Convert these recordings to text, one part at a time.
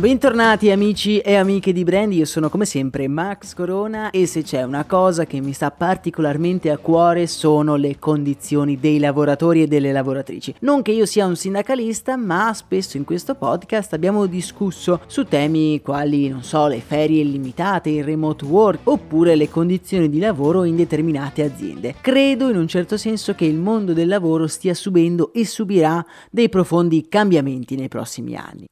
Bentornati amici e amiche di Brand, io sono come sempre Max Corona e se c'è una cosa che mi sta particolarmente a cuore sono le condizioni dei lavoratori e delle lavoratrici. Non che io sia un sindacalista, ma spesso in questo podcast abbiamo discusso su temi quali, non so, le ferie illimitate, il remote work oppure le condizioni di lavoro in determinate aziende. Credo in un certo senso che il mondo del lavoro stia subendo e subirà dei profondi cambiamenti nei prossimi anni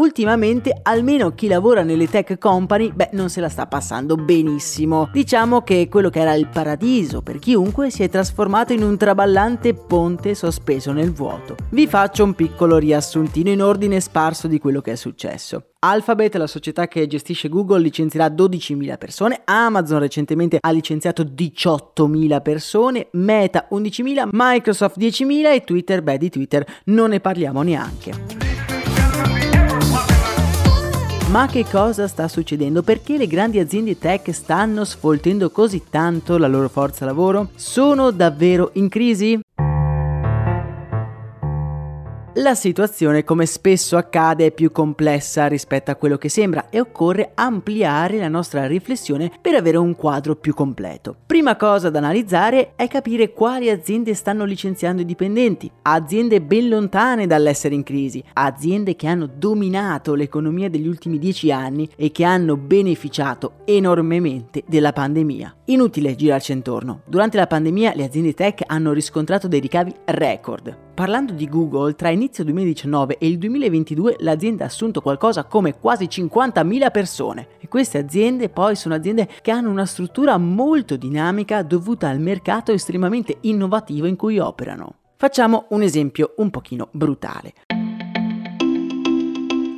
ultimamente almeno chi lavora nelle tech company, beh, non se la sta passando benissimo. Diciamo che quello che era il paradiso per chiunque si è trasformato in un traballante ponte sospeso nel vuoto. Vi faccio un piccolo riassuntino in ordine sparso di quello che è successo. Alphabet, la società che gestisce Google, licenzierà 12.000 persone, Amazon recentemente ha licenziato 18.000 persone, Meta 11.000, Microsoft 10.000 e Twitter, beh di Twitter non ne parliamo neanche. Ma che cosa sta succedendo? Perché le grandi aziende tech stanno sfoltendo così tanto la loro forza lavoro? Sono davvero in crisi? La situazione, come spesso accade, è più complessa rispetto a quello che sembra e occorre ampliare la nostra riflessione per avere un quadro più completo. Prima cosa da analizzare è capire quali aziende stanno licenziando i dipendenti, aziende ben lontane dall'essere in crisi, aziende che hanno dominato l'economia degli ultimi dieci anni e che hanno beneficiato enormemente della pandemia. Inutile girarci intorno. Durante la pandemia le aziende tech hanno riscontrato dei ricavi record. Parlando di Google, tra inizio 2019 e il 2022 l'azienda ha assunto qualcosa come quasi 50.000 persone e queste aziende poi sono aziende che hanno una struttura molto dinamica dovuta al mercato estremamente innovativo in cui operano. Facciamo un esempio un pochino brutale.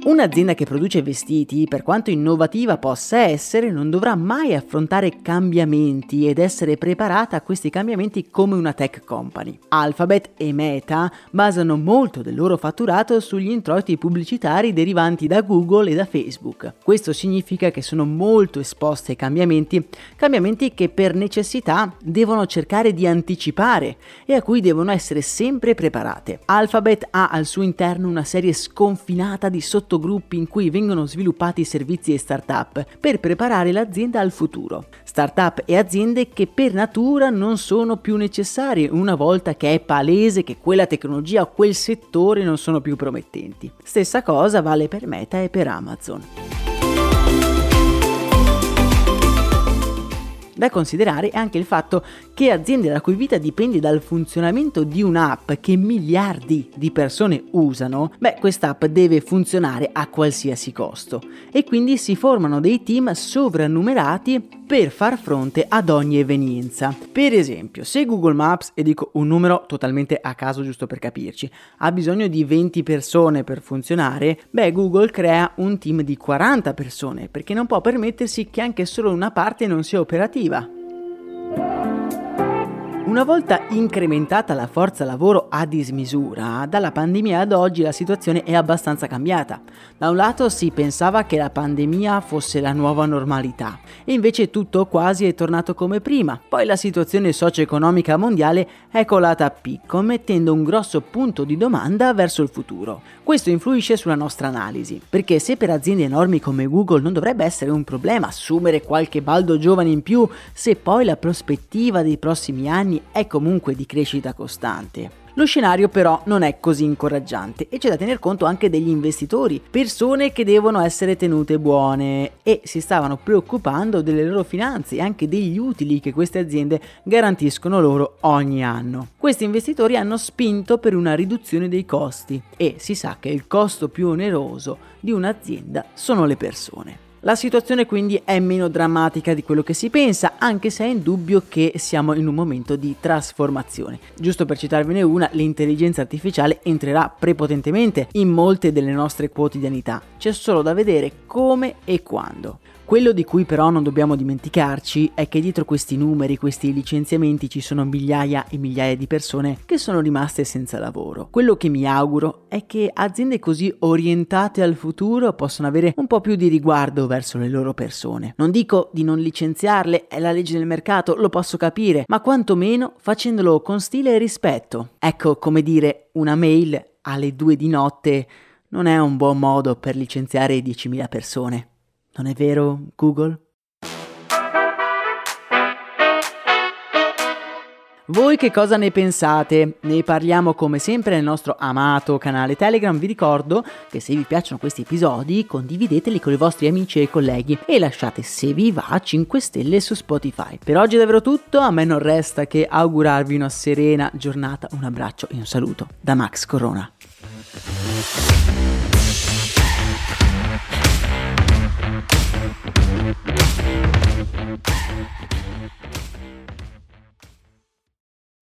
Un'azienda che produce vestiti, per quanto innovativa possa essere, non dovrà mai affrontare cambiamenti ed essere preparata a questi cambiamenti come una tech company. Alphabet e Meta basano molto del loro fatturato sugli introiti pubblicitari derivanti da Google e da Facebook. Questo significa che sono molto esposte ai cambiamenti, cambiamenti che per necessità devono cercare di anticipare e a cui devono essere sempre preparate. Alphabet ha al suo interno una serie sconfinata di sottogruppi sottogruppi in cui vengono sviluppati servizi e start-up per preparare l'azienda al futuro. Start-up e aziende che per natura non sono più necessarie una volta che è palese che quella tecnologia o quel settore non sono più promettenti. Stessa cosa vale per Meta e per Amazon. Da considerare è anche il fatto che aziende la cui vita dipende dal funzionamento di un'app che miliardi di persone usano, beh, quest'app deve funzionare a qualsiasi costo e quindi si formano dei team sovrannumerati per far fronte ad ogni evenienza. Per esempio, se Google Maps, e dico un numero totalmente a caso giusto per capirci, ha bisogno di 20 persone per funzionare, beh, Google crea un team di 40 persone perché non può permettersi che anche solo una parte non sia operativa. skriva. Una volta incrementata la forza lavoro a dismisura, dalla pandemia ad oggi la situazione è abbastanza cambiata. Da un lato si pensava che la pandemia fosse la nuova normalità e invece tutto quasi è tornato come prima. Poi la situazione socio-economica mondiale è colata a picco, mettendo un grosso punto di domanda verso il futuro. Questo influisce sulla nostra analisi, perché se per aziende enormi come Google non dovrebbe essere un problema assumere qualche baldo giovane in più, se poi la prospettiva dei prossimi è comunque di crescita costante. Lo scenario però non è così incoraggiante e c'è da tener conto anche degli investitori, persone che devono essere tenute buone e si stavano preoccupando delle loro finanze e anche degli utili che queste aziende garantiscono loro ogni anno. Questi investitori hanno spinto per una riduzione dei costi e si sa che il costo più oneroso di un'azienda sono le persone. La situazione quindi è meno drammatica di quello che si pensa, anche se è indubbio che siamo in un momento di trasformazione. Giusto per citarvene una, l'intelligenza artificiale entrerà prepotentemente in molte delle nostre quotidianità. C'è solo da vedere come e quando. Quello di cui però non dobbiamo dimenticarci è che dietro questi numeri, questi licenziamenti ci sono migliaia e migliaia di persone che sono rimaste senza lavoro. Quello che mi auguro è che aziende così orientate al futuro possano avere un po' più di riguardo verso le loro persone. Non dico di non licenziarle, è la legge del mercato, lo posso capire, ma quantomeno facendolo con stile e rispetto. Ecco, come dire, una mail alle due di notte non è un buon modo per licenziare 10.000 persone. Non è vero, Google? Voi che cosa ne pensate? Ne parliamo come sempre nel nostro amato canale Telegram. Vi ricordo che se vi piacciono questi episodi condivideteli con i vostri amici e colleghi e lasciate se vi va 5 stelle su Spotify. Per oggi è davvero tutto, a me non resta che augurarvi una serena giornata, un abbraccio e un saluto da Max Corona.